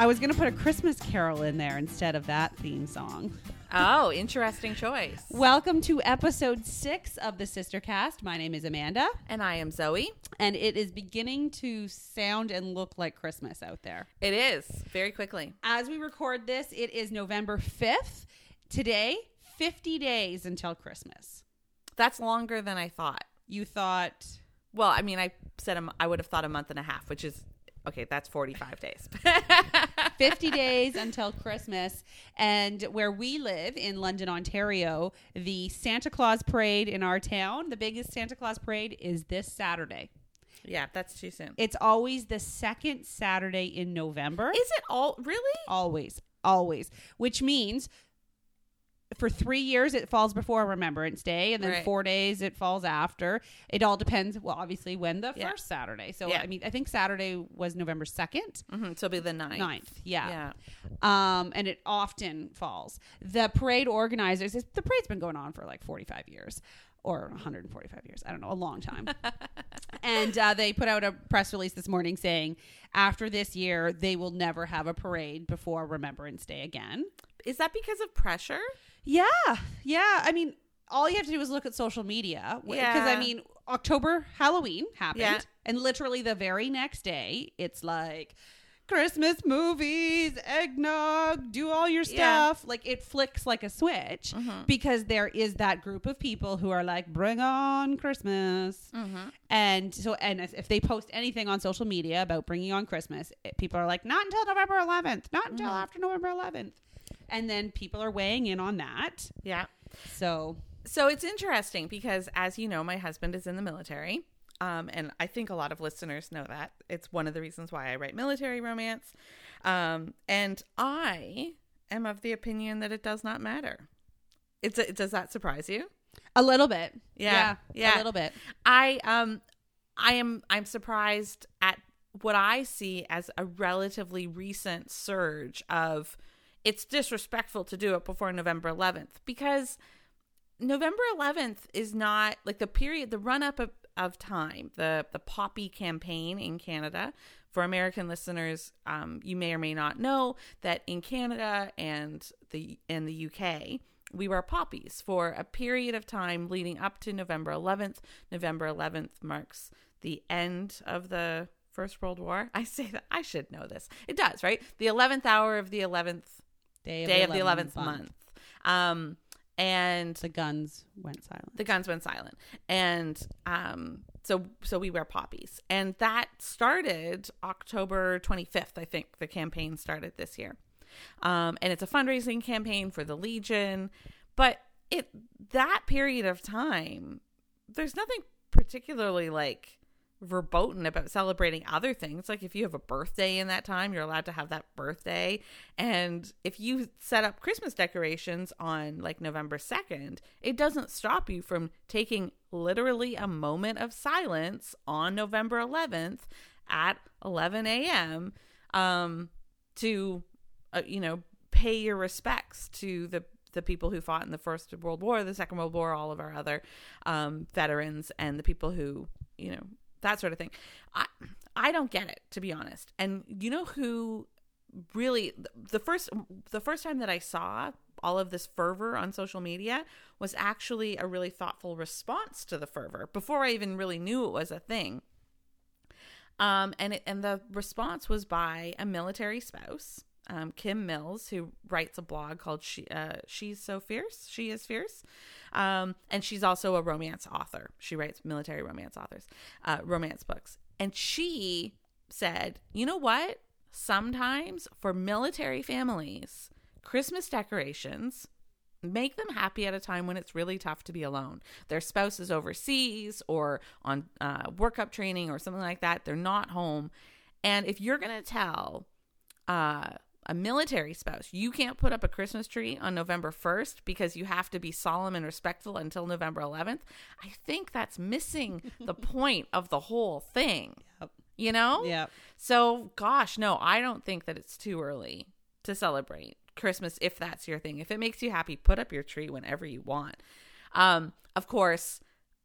I was going to put a Christmas carol in there instead of that theme song. Oh, interesting choice. Welcome to episode six of the Sistercast. My name is Amanda, And I am Zoe. and it is beginning to sound and look like Christmas out there. It is very quickly. As we record this, it is November 5th. Today, 50 days until Christmas. That's longer than I thought. You thought, Well, I mean, I said I would have thought a month and a half, which is okay. That's forty-five days. 50 days until Christmas. And where we live in London, Ontario, the Santa Claus parade in our town, the biggest Santa Claus parade, is this Saturday. yeah, that's too soon. It's always the second Saturday in November. Is it all really? always, always. Which means for three years it falls before Remembrance Day, and then Right. four days it falls after. It all depends. Well, obviously, when the Yeah. first Saturday. So Yeah. I mean, I think Saturday was November second. Mm-hmm. So it'll be the ninth. Ninth, Yeah. um, and it often falls. The parade organizers, the parade's been going on for like 45 years or 145 years. I don't know, a long time. and uh, they put out a press release this morning saying after this year, they will never have a parade before Remembrance Day again. Is that because of pressure? Yeah, yeah. I mean, all you have to do is look at social media because I mean, October Halloween happened, Yeah. and literally the very next day, it's like Christmas movies, eggnog, do all your Yeah. stuff. Like it flicks like a switch Mhm. because there is that group of people who are like, "Bring on Christmas." Mm-hmm. And so, and if they post anything on social media about bringing on Christmas, it- people are like, not until November 11th, not until Mhm. after November 11th. And then people are weighing in on that. Yeah. So, So it's interesting because, as you know, my husband is in the military. Um, and I think a lot of listeners know that. It's one of the reasons why I write military romance. Um, and I am of the opinion that it does not matter. It's does that surprise you? a little bit. Yeah, yeah. A little bit. I um I am I'm surprised at what I see as a relatively recent surge of it's disrespectful to do it before November 11th because November 11th is not like the period the run up of, of time the the poppy campaign in Canada for American listeners um, you may or may not know that in Canada and the in the UK we wear poppies for a period of time leading up to November 11th November 11th marks the end of the First World War. I say that I should know this. It does, right? The 11th hour of the 11th Day day of the 11th month. Um, and The guns went silent. the guns went silent. And um, so so we wear poppies. And that started October 25th, I think the campaign started this year. Um, and it's a fundraising campaign for the Legion. But it that period of time, there's nothing particularly like verboten about celebrating other things. Like if you have a birthday in that time, you're allowed to have that birthday. And if you set up Christmas decorations on like November 2nd, it doesn't stop you from taking literally a moment of silence on November 11th at 11 a.m. Um, to, uh, you know, pay your respects to the the people who fought in the First World War, the Second World War, all of our other um, veterans, and the people who, you know, that sort of thing. I I don't get it to be honest. And you know who really the first the first time that I saw all of this fervor on social media was actually a really thoughtful response to the fervor before I even really knew it was a thing. Um, and it, and the response was by a military spouse, um, Kim Mills, who writes a blog called "She uh, She's So Fierce." She is fierce, um, and she's also a romance author. She writes military romance authors, uh, romance books, and she said, "You know what? Sometimes for military families, Christmas decorations." make them happy at a time when it's really tough to be alone. Their spouse is overseas or on uh, workup training or something like that. They're not home. And if you're going to tell uh, a military spouse you can't put up a Christmas tree on November 1st because you have to be solemn and respectful until November 11th, I think that's missing the point of the whole thing. Yep. You know? Yeah. So, gosh, no, I don't think that it's too early to celebrate Christmas if that's your thing. If it makes you happy, put up your tree whenever you want. Um, of course,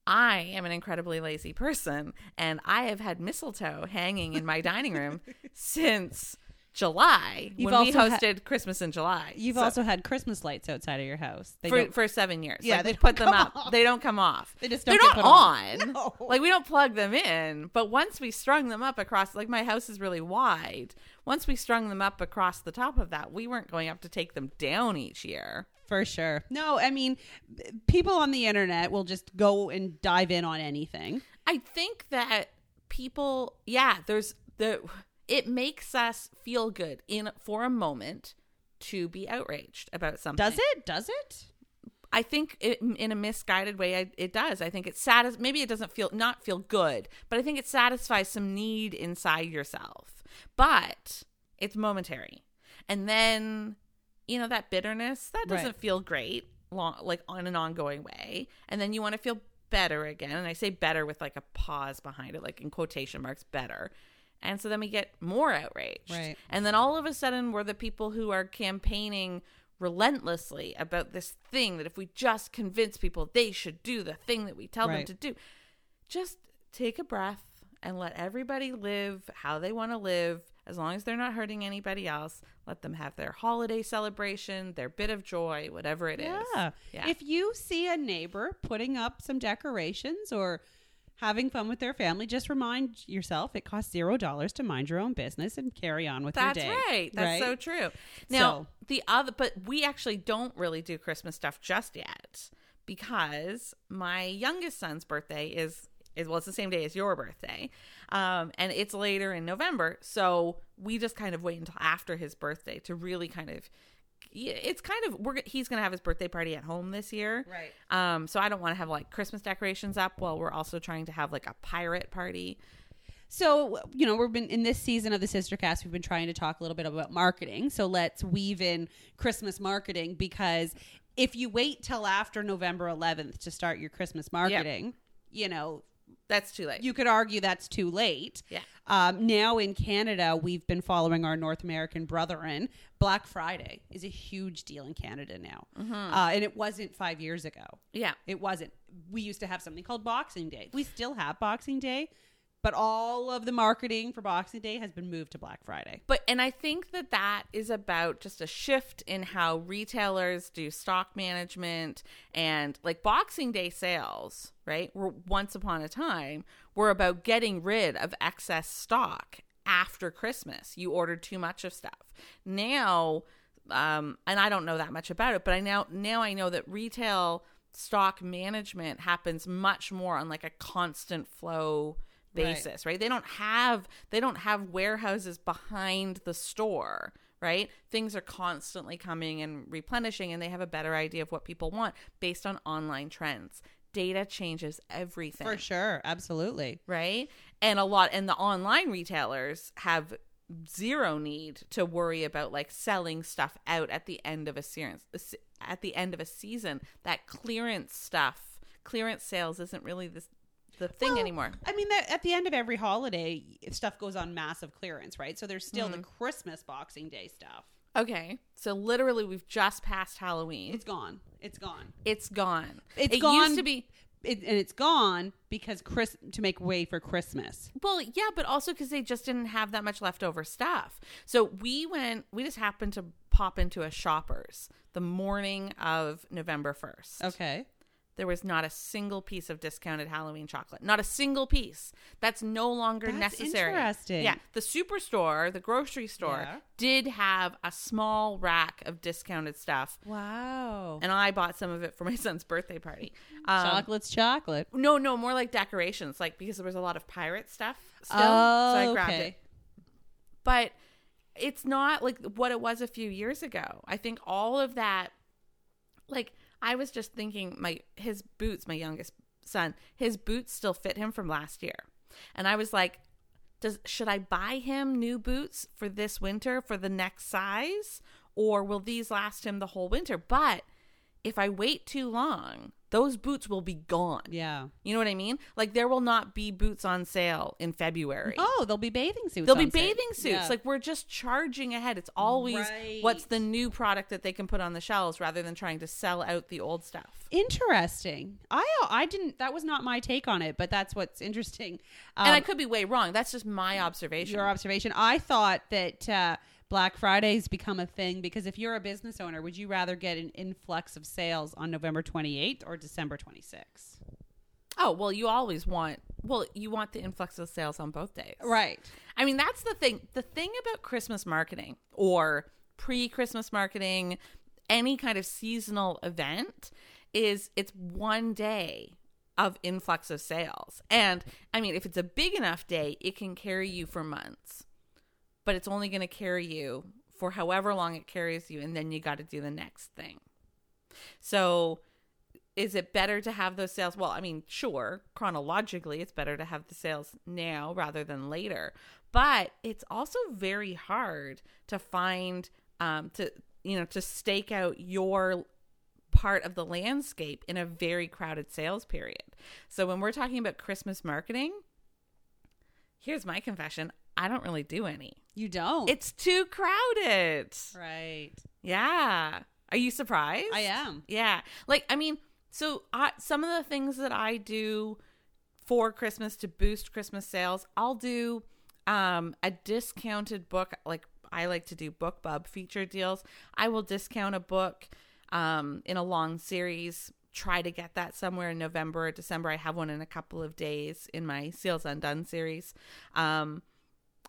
I am an incredibly lazy person and I have had mistletoe hanging in my dining room since July You've when we also ha- hosted Christmas in July. You've So- also had Christmas lights outside of your house. They for, for seven years. Yeah, Like, they put them up. off. They don't come off. They just They're don't not get put on. on. No. Like we don't plug them in. But once we strung them up across, like my house is really wide. Once we strung them up across the top of that, we weren't going up to take them down each year. For sure. No, I mean, people on the internet will just go and dive in on anything. I think that people, yeah, there's the. It makes us feel good in for a moment to be outraged about something. Does it? Does it? I think it, in a misguided way, I, it does. I think it satis- Maybe it doesn't feel not feel good, but I think it satisfies some need inside yourself. But it's momentary, and then you know that bitterness that doesn't Right. feel great, long like on an ongoing way, and then you want to feel better again. And I say better with like a pause behind it, like in quotation marks, better. And so then we get more outraged. Right. And then all of a sudden, we're the people who are campaigning relentlessly about this thing that if we just convince people they should do the thing that we tell them to do, just take a breath and let everybody live how they want to live as long as they're not hurting anybody else. Let them have their holiday celebration, their bit of joy, whatever it is. Yeah. Yeah. If you see a neighbor putting up some decorations or having fun with their family, just remind yourself it costs zero dollars to mind your own business and carry on with That's your day. That's right. That's right? so true. Now, So- the other, but we actually don't really do Christmas stuff just yet because my youngest son's birthday is is well, it's the same day as your birthday, um, and it's later in November. So we just kind of wait until after his birthday to really kind of. Yeah, It's kind of we're he's gonna have his birthday party at home this year, Right. Um, so I don't want to have like Christmas decorations up while we're also trying to have like a pirate party. So, you know, we've been in this season of the Sistercast, we've been trying to talk a little bit about marketing. So let's weave in Christmas marketing because if you wait till after November 11th to start your Christmas marketing, you know, That's too late. you could argue that's too late. Yeah. Um, now in Canada, we've been following our North American brethren. Black Friday is a huge deal in Canada now. Uh, and it wasn't five years ago. yeah. It wasn't. We used to have something called Boxing Day. We still have Boxing Day, but all of the marketing for Boxing Day has been moved to Black Friday. But and I think that that is about just a shift in how retailers do stock management and like Boxing Day sales, right? Were once upon a time were about getting rid of excess stock after Christmas. You ordered too much of stuff. Now um and I don't know that much about it, but I now now I know that retail stock management happens much more on like a constant flow. Basis right? They don't have they don't have warehouses behind the store right? Things are constantly coming and replenishing and they have a better idea of what people want based on online trends. Data changes everything. For sure. Absolutely. right? And a lot and the online retailers have zero need to worry about like selling stuff out at the end of a series at the end of a season. That clearance stuff clearance sales isn't really the, the thing Well, anymore I mean, that at the end of every holiday, stuff goes on massive clearance, right? So there's still the Mm-hmm. Christmas Boxing Day stuff. Okay. So literally we've just passed Halloween. It's gone. It's gone. It's gone. It's it gone- used to be It, and it's gone because Chris to make way for Christmas. well, yeah, but also because they just didn't have that much leftover stuff. So we went. We just happened to pop into a Shoppers the morning of November first. Okay. There was not a single piece of discounted Halloween chocolate. Not a single piece. That's no longer That's necessary. interesting. Yeah. The superstore, the grocery store, Yeah. did have a small rack of discounted stuff. Wow. And I bought some of it for my son's birthday party. Um, Chocolate's chocolate. No, no, more like decorations, like because there was a lot of pirate stuff still. Oh, so I grabbed okay. it. But it's not like what it was a few years ago. I think all of that like I was just thinking my his boots, my youngest son, his boots still fit him from last year. And I was like, does should I buy him new boots for this winter for the next size or will these last him the whole winter? But if I wait too long, those boots will be gone. Yeah. You know what I mean? Like there will not be boots on sale in February. Oh, there'll be bathing suits. There'll be on sale. bathing suits. Yeah. Like we're just charging ahead. It's always Right. what's the new product that they can put on the shelves rather than trying to sell out the old stuff. interesting. I I didn't. That was not my take on it, but that's what's interesting. Um, and I could be way wrong. That's just my observation. your observation. I thought that uh, Black Friday's become a thing because if you're a business owner, would you rather get an influx of sales on November 28th or December 26th? Oh, well, you always want well, you want the influx of sales on both days. Right. I mean, that's the thing. The thing about Christmas marketing or pre-Christmas marketing, any kind of seasonal event is it's one day of influx of sales. And I mean, if it's a big enough day, it can carry you for months. But it's only going to carry you for however long it carries you and then you got to do the next thing. So, is it better to have those sales? Well, I mean, sure, chronologically, it's better to have the sales now rather than later. But it's also very hard to find, um, to, you know, to stake out your part of the landscape in a very crowded sales period. So when we're talking about Christmas marketing, here's my confession I don't really do any. You don't. It's too crowded. right. Yeah. Are you surprised? I am. Yeah. Like, I mean, so I, some of the things that I do for Christmas to boost Christmas sales, I'll do um, a discounted book. Like, I like to do BookBub feature deals. I will discount a book um, in a long series. Try to get that somewhere in November or December. I have one in a couple of days in my SEALs Undone series. Um,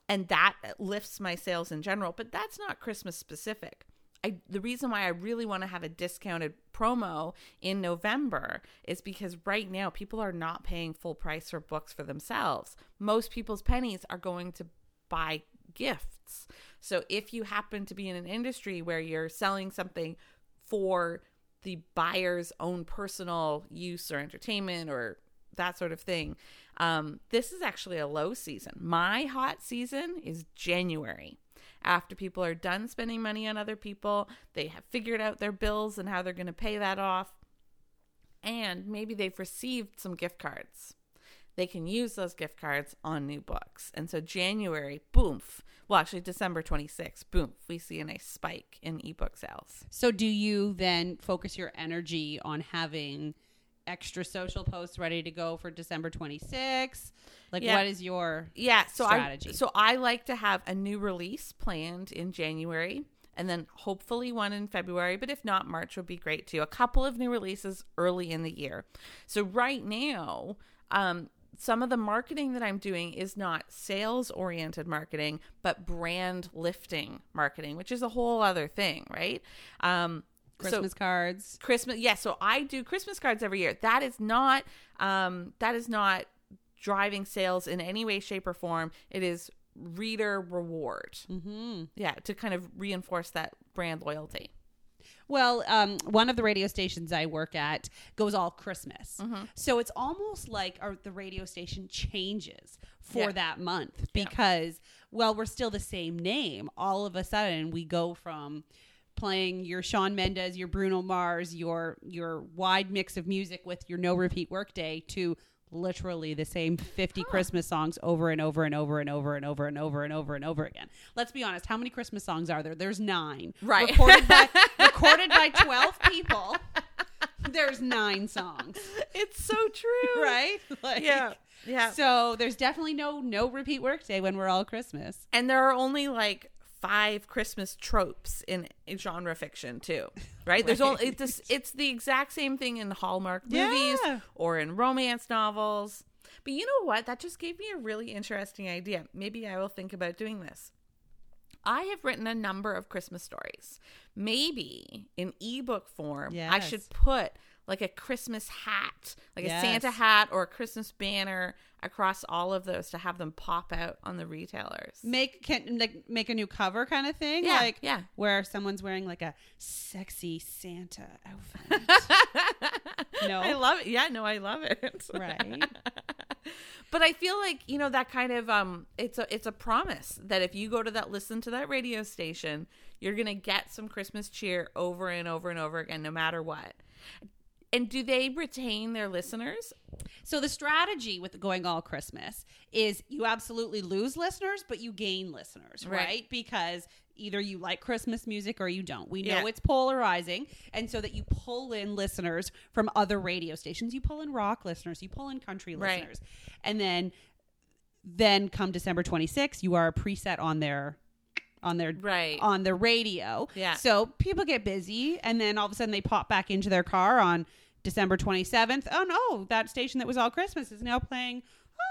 and that lifts my sales in general, but that's not Christmas specific. I, the reason why I really want to have a discounted promo in November is because right now people are not paying full price for books for themselves. Most people's pennies are going to buy gifts. So if you happen to be in an industry where you're selling something for the buyer's own personal use or entertainment or that sort of thing. Um, this is actually a low season. My hot season is January. After people are done spending money on other people, they have figured out their bills and how they're going to pay that off, and maybe they've received some gift cards. They can use those gift cards on new books. And so, January, boom, well, actually, December 26th, boom, we see a nice spike in ebook sales. So, do you then focus your energy on having extra social posts ready to go for December 26th? Like, Yeah. what is your Yeah, so strategy? I so I like to have a new release planned in January and then hopefully one in February, but if not March would be great too. A couple of new releases early in the year. So right now, um some of the marketing that I'm doing is not sales oriented marketing, but brand lifting marketing, which is a whole other thing, right? Um so- Christmas cards? Christmas. Yes, so I do Christmas cards every year. That is not um that is not driving sales in any way shape or form. It is reader reward. Mm-hmm. Yeah, to kind of reinforce that brand loyalty. Well, um, one of the radio stations I work at goes all Christmas. Mm-hmm. So it's almost like our, the radio station changes for Yeah. that month Yeah. because, well, we're still the same name. All of a sudden, we go from playing your Shawn Mendes, your Bruno Mars, your your wide mix of music with your no repeat workday to literally the same 50 Christmas songs over and over and over and over and over and over and over and over again. Let's be honest, how many Christmas songs are there? There's 9. Right. Recorded by recorded by 12 people. There's 9 songs, It's so true. right? Like, Yeah. Yeah. So there's definitely no no repeat workday when we're all Christmas. And there are only like five Christmas tropes in genre fiction too, right? There's only it's this, it's the exact same thing in Hallmark movies Yeah. or in romance novels. But you know what? That just gave me a really interesting idea. Maybe I will think about doing this. I have written a number of Christmas stories. Maybe in ebook form, I should put like a Christmas hat, like Yes. a Santa hat or a Christmas banner across all of those to have them pop out on the retailers. Make can like make a new cover kind of thing, Yeah, like yeah. where someone's wearing like a sexy Santa outfit. No? I love it. Yeah, no, I love it. Right. but I feel like, you know, that kind of um it's a it's a promise that if you go to that listen to that radio station, you're going to get some Christmas cheer over and over and over again no matter what. And do they retain their listeners? So the strategy with going all Christmas is you absolutely lose listeners, but you gain listeners, right? Right. Because either you like Christmas music or you don't. We know Yeah. it's polarizing, and so that you pull in listeners from other radio stations, you pull in rock listeners, you pull in country Right. listeners, and then then come December 26th, you are a preset on their on their Right. on the radio. Yeah. So people get busy, and then all of a sudden they pop back into their car on December 27th. Oh no, that station that was all Christmas is now playing.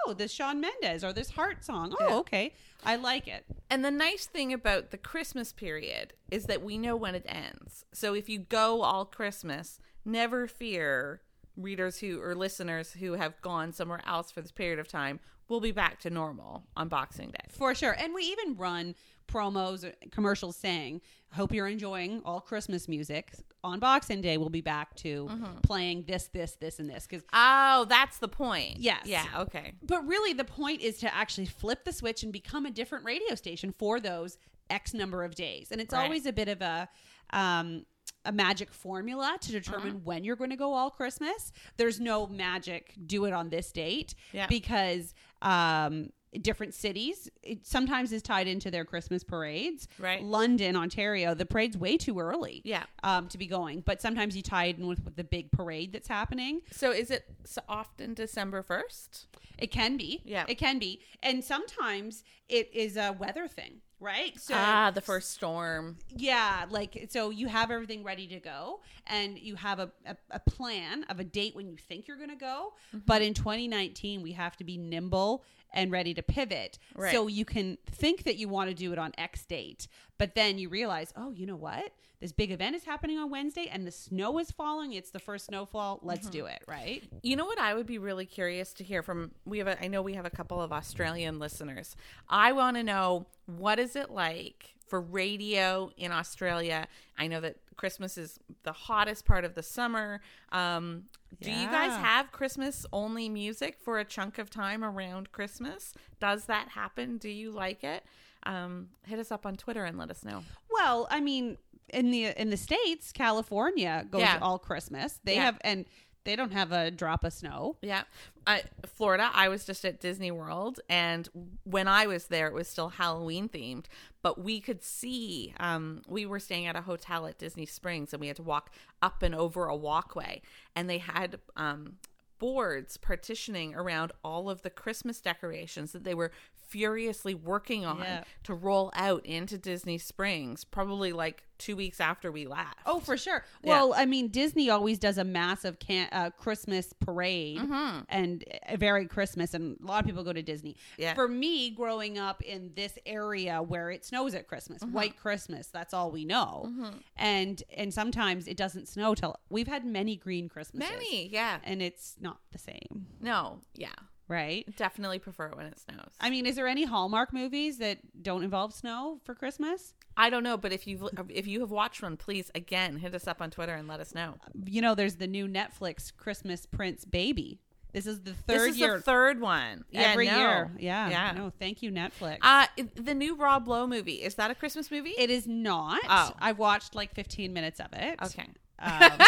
Oh, this Shawn Mendes or this Heart song. Oh, okay, I like it. And the nice thing about the Christmas period is that we know when it ends. So if you go all Christmas, never fear readers who or listeners who have gone somewhere else for this period of time will be back to normal on Boxing Day. For sure. And we even run promos, commercials saying, hope you're enjoying all Christmas music. On Boxing Day, we'll be back to Mm-hmm. playing this, this, this, and this. Because Oh, that's the point. Yes. Yeah, okay. but really the point is to actually flip the switch and become a different radio station for those x number of days and it's Right. always a bit of a um a magic formula to determine Uh-huh. when you're going to go all christmas there's no magic do it on this date Yeah. because um different cities it sometimes is tied into their christmas parades Right. london ontario the parade's way too early Yeah. um, to be going but sometimes you tie it in with, with the big parade that's happening So is it so often December 1st? it can be. Yeah. It can be. And sometimes it is a weather thing, right? So ah, the first storm. yeah, like so you have everything ready to go and you have a, a, a plan of a date when you think you're gonna go. Mm-hmm. But in 2019 we have to be nimble and ready to pivot. Right. So you can think that you want to do it on X date, but then you realize, oh, you know what? This big event is happening on Wednesday and the snow is falling. It's the first snowfall. Let's Mm-hmm. do it, right? You know what I would be really curious to hear from we have a, I know we have a couple of Australian listeners. I want to know what is it like for radio in Australia? I know that Christmas is the hottest part of the summer. Um, do you guys have Christmas only music for a chunk of time around Christmas? Does that happen? Do you like it? Um, hit us up on Twitter and let us know. Well, I mean, in the in the states, California goes Yeah. all Christmas. They Yeah. have and they don't have a drop of snow. Yeah. Uh, Florida, I was just at Disney World, and when I was there, it was still Halloween themed. But we could see, um, we were staying at a hotel at Disney Springs, and we had to walk up and over a walkway, and they had um, boards partitioning around all of the Christmas decorations that they were furiously working on Yeah. to roll out into Disney Springs, probably like two weeks after we left. Oh, for sure. Yeah. Well, I mean, Disney always does a massive can- uh, Christmas parade Mm-hmm. and a very Christmas, and a lot of people go to Disney. Yeah. For me, growing up in this area where it snows at Christmas, Mm-hmm. white Christmas, that's all we know. And and sometimes it doesn't snow till we've had many green Christmases, many, yeah. and it's not the same, No, yeah. right? Definitely prefer it when it snows. I mean, is there any Hallmark movies that don't involve snow for Christmas? I don't know, but if you if you have watched one, please again hit us up on Twitter and let us know. You know, there's the new Netflix Christmas Prince Baby. This is the third this is year the third one every yeah, no. year. Yeah, yeah. No, thank you, Netflix. Uh, the new Rob Lowe movie is that a Christmas movie? it is not. Oh. I've watched like 15 minutes of it. okay,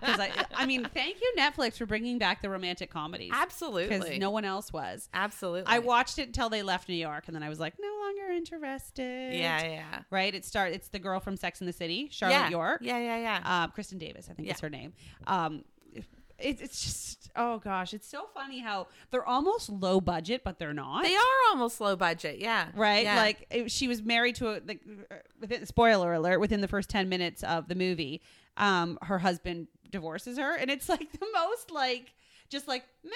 Because I, I mean, thank you, Netflix, for bringing back the romantic comedies. Absolutely. Because no one else was. absolutely. I watched it until they left New York, and then I was like, no longer interested. Yeah, yeah, Right. It start. It's the girl from Sex and the City, Charlotte yeah. York. Yeah, yeah, yeah. uh, Kristin Davis, I think Yeah. is her name. Um, it, it's just oh gosh, it's so funny how they're almost low budget, but they're not. they are almost low budget. Yeah, right. Yeah. Like it, she was married to a like uh, within spoiler alert within the first ten minutes of the movie, um, her husband divorces her, and it's like the most like just like meh,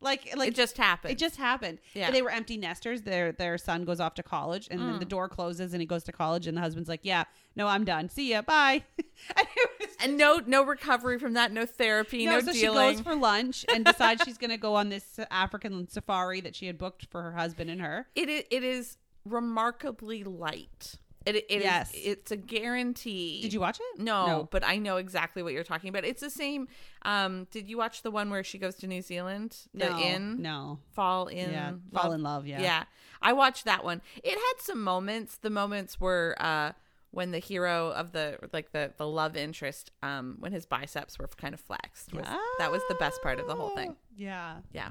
like like it just happened. it just happened. Yeah. And they were empty nesters. Their their son goes off to college, and then the Mm. door closes, and he goes to college, and the husband's like, "Yeah, no, I'm done. See ya, bye." and was and no no recovery from that. No therapy. No, so dealing. she goes for lunch and decides she's going to go on this African safari that she had booked for her husband and her. it is, it is remarkably light. It, it is- Yes. it's a guarantee. Did you watch it? No, but I know exactly what you're talking about. It's the same. Um, did you watch the one where she goes to New Zealand? The no, Inn, No. fall in, Yeah. love? Fall in love. Yeah. Yeah. I watched that one. It had some moments. The moments were uh, when the hero of the like the the love interest, um, when his biceps were kind of flexed. Was, That was the best part of the whole thing. Yeah. Yeah.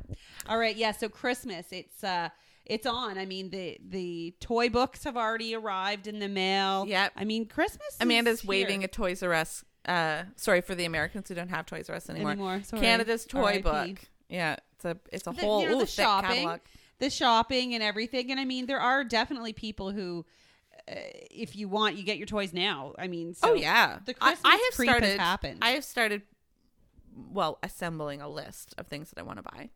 All right. Yeah. So Christmas, it's uh, it's on. I mean, the the toy books have already arrived in the mail. Yep. I mean, Christmas. is Amanda's waving a Toys R Us. Uh, sorry for the Americans who don't have Toys R Us anymore. Anymore. Canada's toy book. Yeah, it's a it's a The- whole you know, ooh, the shopping. catalog. the shopping and everything. And I mean, there are definitely people who uh, if you want, you get your toys now. I mean, so oh yeah, the I- Christmas I, have creep has started. happened. I have started. Well, assembling a list of things that I want to buy.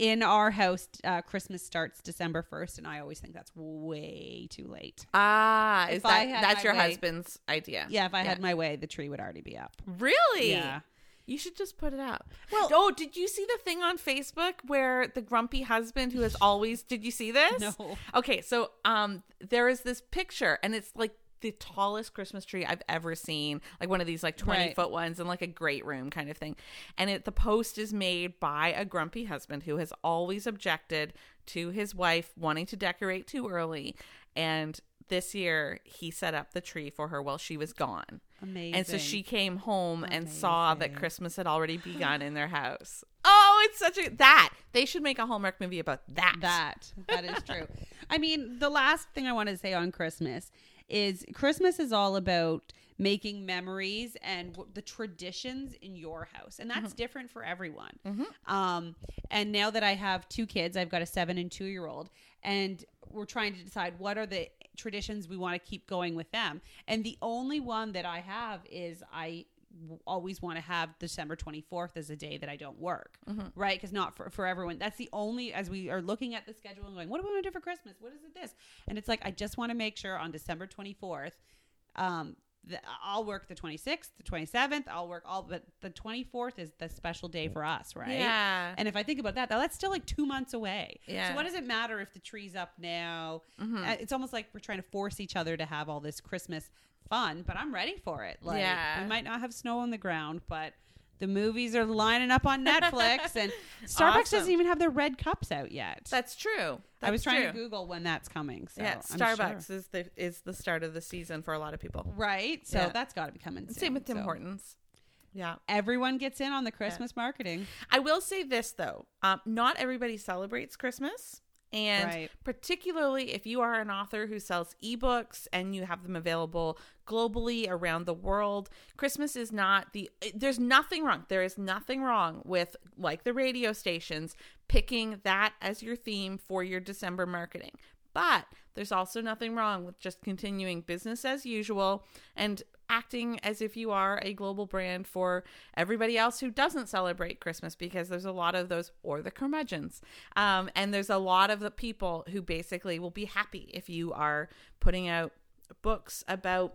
In our house, uh, Christmas starts December first, and I always think that's way too late. Ah, If is I that that's your way- husband's idea? Yeah, if I had my way, the tree would already be up. Really? Yeah. You should just put it up. Well- oh, did you see the thing on Facebook where the grumpy husband who has always did you see this? No. Okay, so um there is this picture and it's like the tallest Christmas tree I've ever seen, like one of these like 20 Right. foot ones in like a great room kind of thing. And it the post is made by a grumpy husband who has always objected to his wife wanting to decorate too early. And this year he set up the tree for her while she was gone. Amazing. And so she came home and saw that Christmas had already begun in their house. Oh, it's such a that they should make a Hallmark movie about that. that that is true. I mean, the last thing I want to say on Christmas is Christmas is all about making memories and w- the traditions in your house, and that's different for everyone. Um, and now that I have two kids, I've got a seven and two year old, and we're trying to decide what are the traditions we want to keep going with them. And the only one that I have is I always want to have December 24th as a day that I don't work, right? Because not for, for everyone. That's the only, as we are looking at the schedule and going, what do we want to do for Christmas? What is it this? And it's like, I just want to make sure on December 24th, um, the, I'll work the 26th, the 27th, I'll work all, but the 24th is the special day for us, right? Yeah. And if I think about that, that's still like two months away. Yeah. So what does it matter if the tree's up now? Uh, It's almost like we're trying to force each other to have all this Christmas fun, but I'm ready for it. Like, Yeah. we might not have snow on the ground, but the movies are lining up on Netflix, and Starbucks Awesome. doesn't even have their red cups out yet. That's true. I was That's trying to. Google when that's coming. So yeah, Starbucks sure. is the is the start of the season for a lot of people. right. So Yeah. that's got to be coming. Soon. Same with Tim So Hortons. Yeah. Everyone gets in on the Christmas marketing. I will say this though, um, not everybody celebrates Christmas. And Right. particularly if you are an author who sells ebooks and you have them available globally around the world, Christmas is not the there's nothing wrong. There is nothing wrong with like the radio stations picking that as your theme for your December marketing. But there's also nothing wrong with just continuing business as usual and acting as if you are a global brand for everybody else who doesn't celebrate Christmas because there's a lot of those, or the curmudgeons. Um, and there's a lot of the people who basically will be happy if you are putting out books about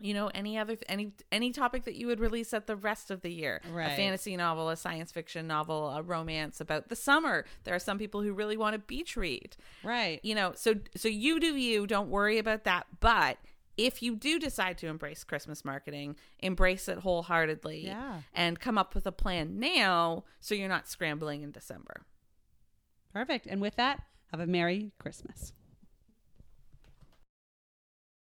you know any other any any topic that you would release at the rest of the year. A fantasy novel a science fiction novel a romance about the summer. There are some people who really want to beach read. Right. you know so so you do you. Don't worry about that. But if you do decide to embrace christmas marketing embrace it wholeheartedly Yeah. and come up with a plan now so you're not scrambling in december Perfect. And with that, have a Merry Christmas.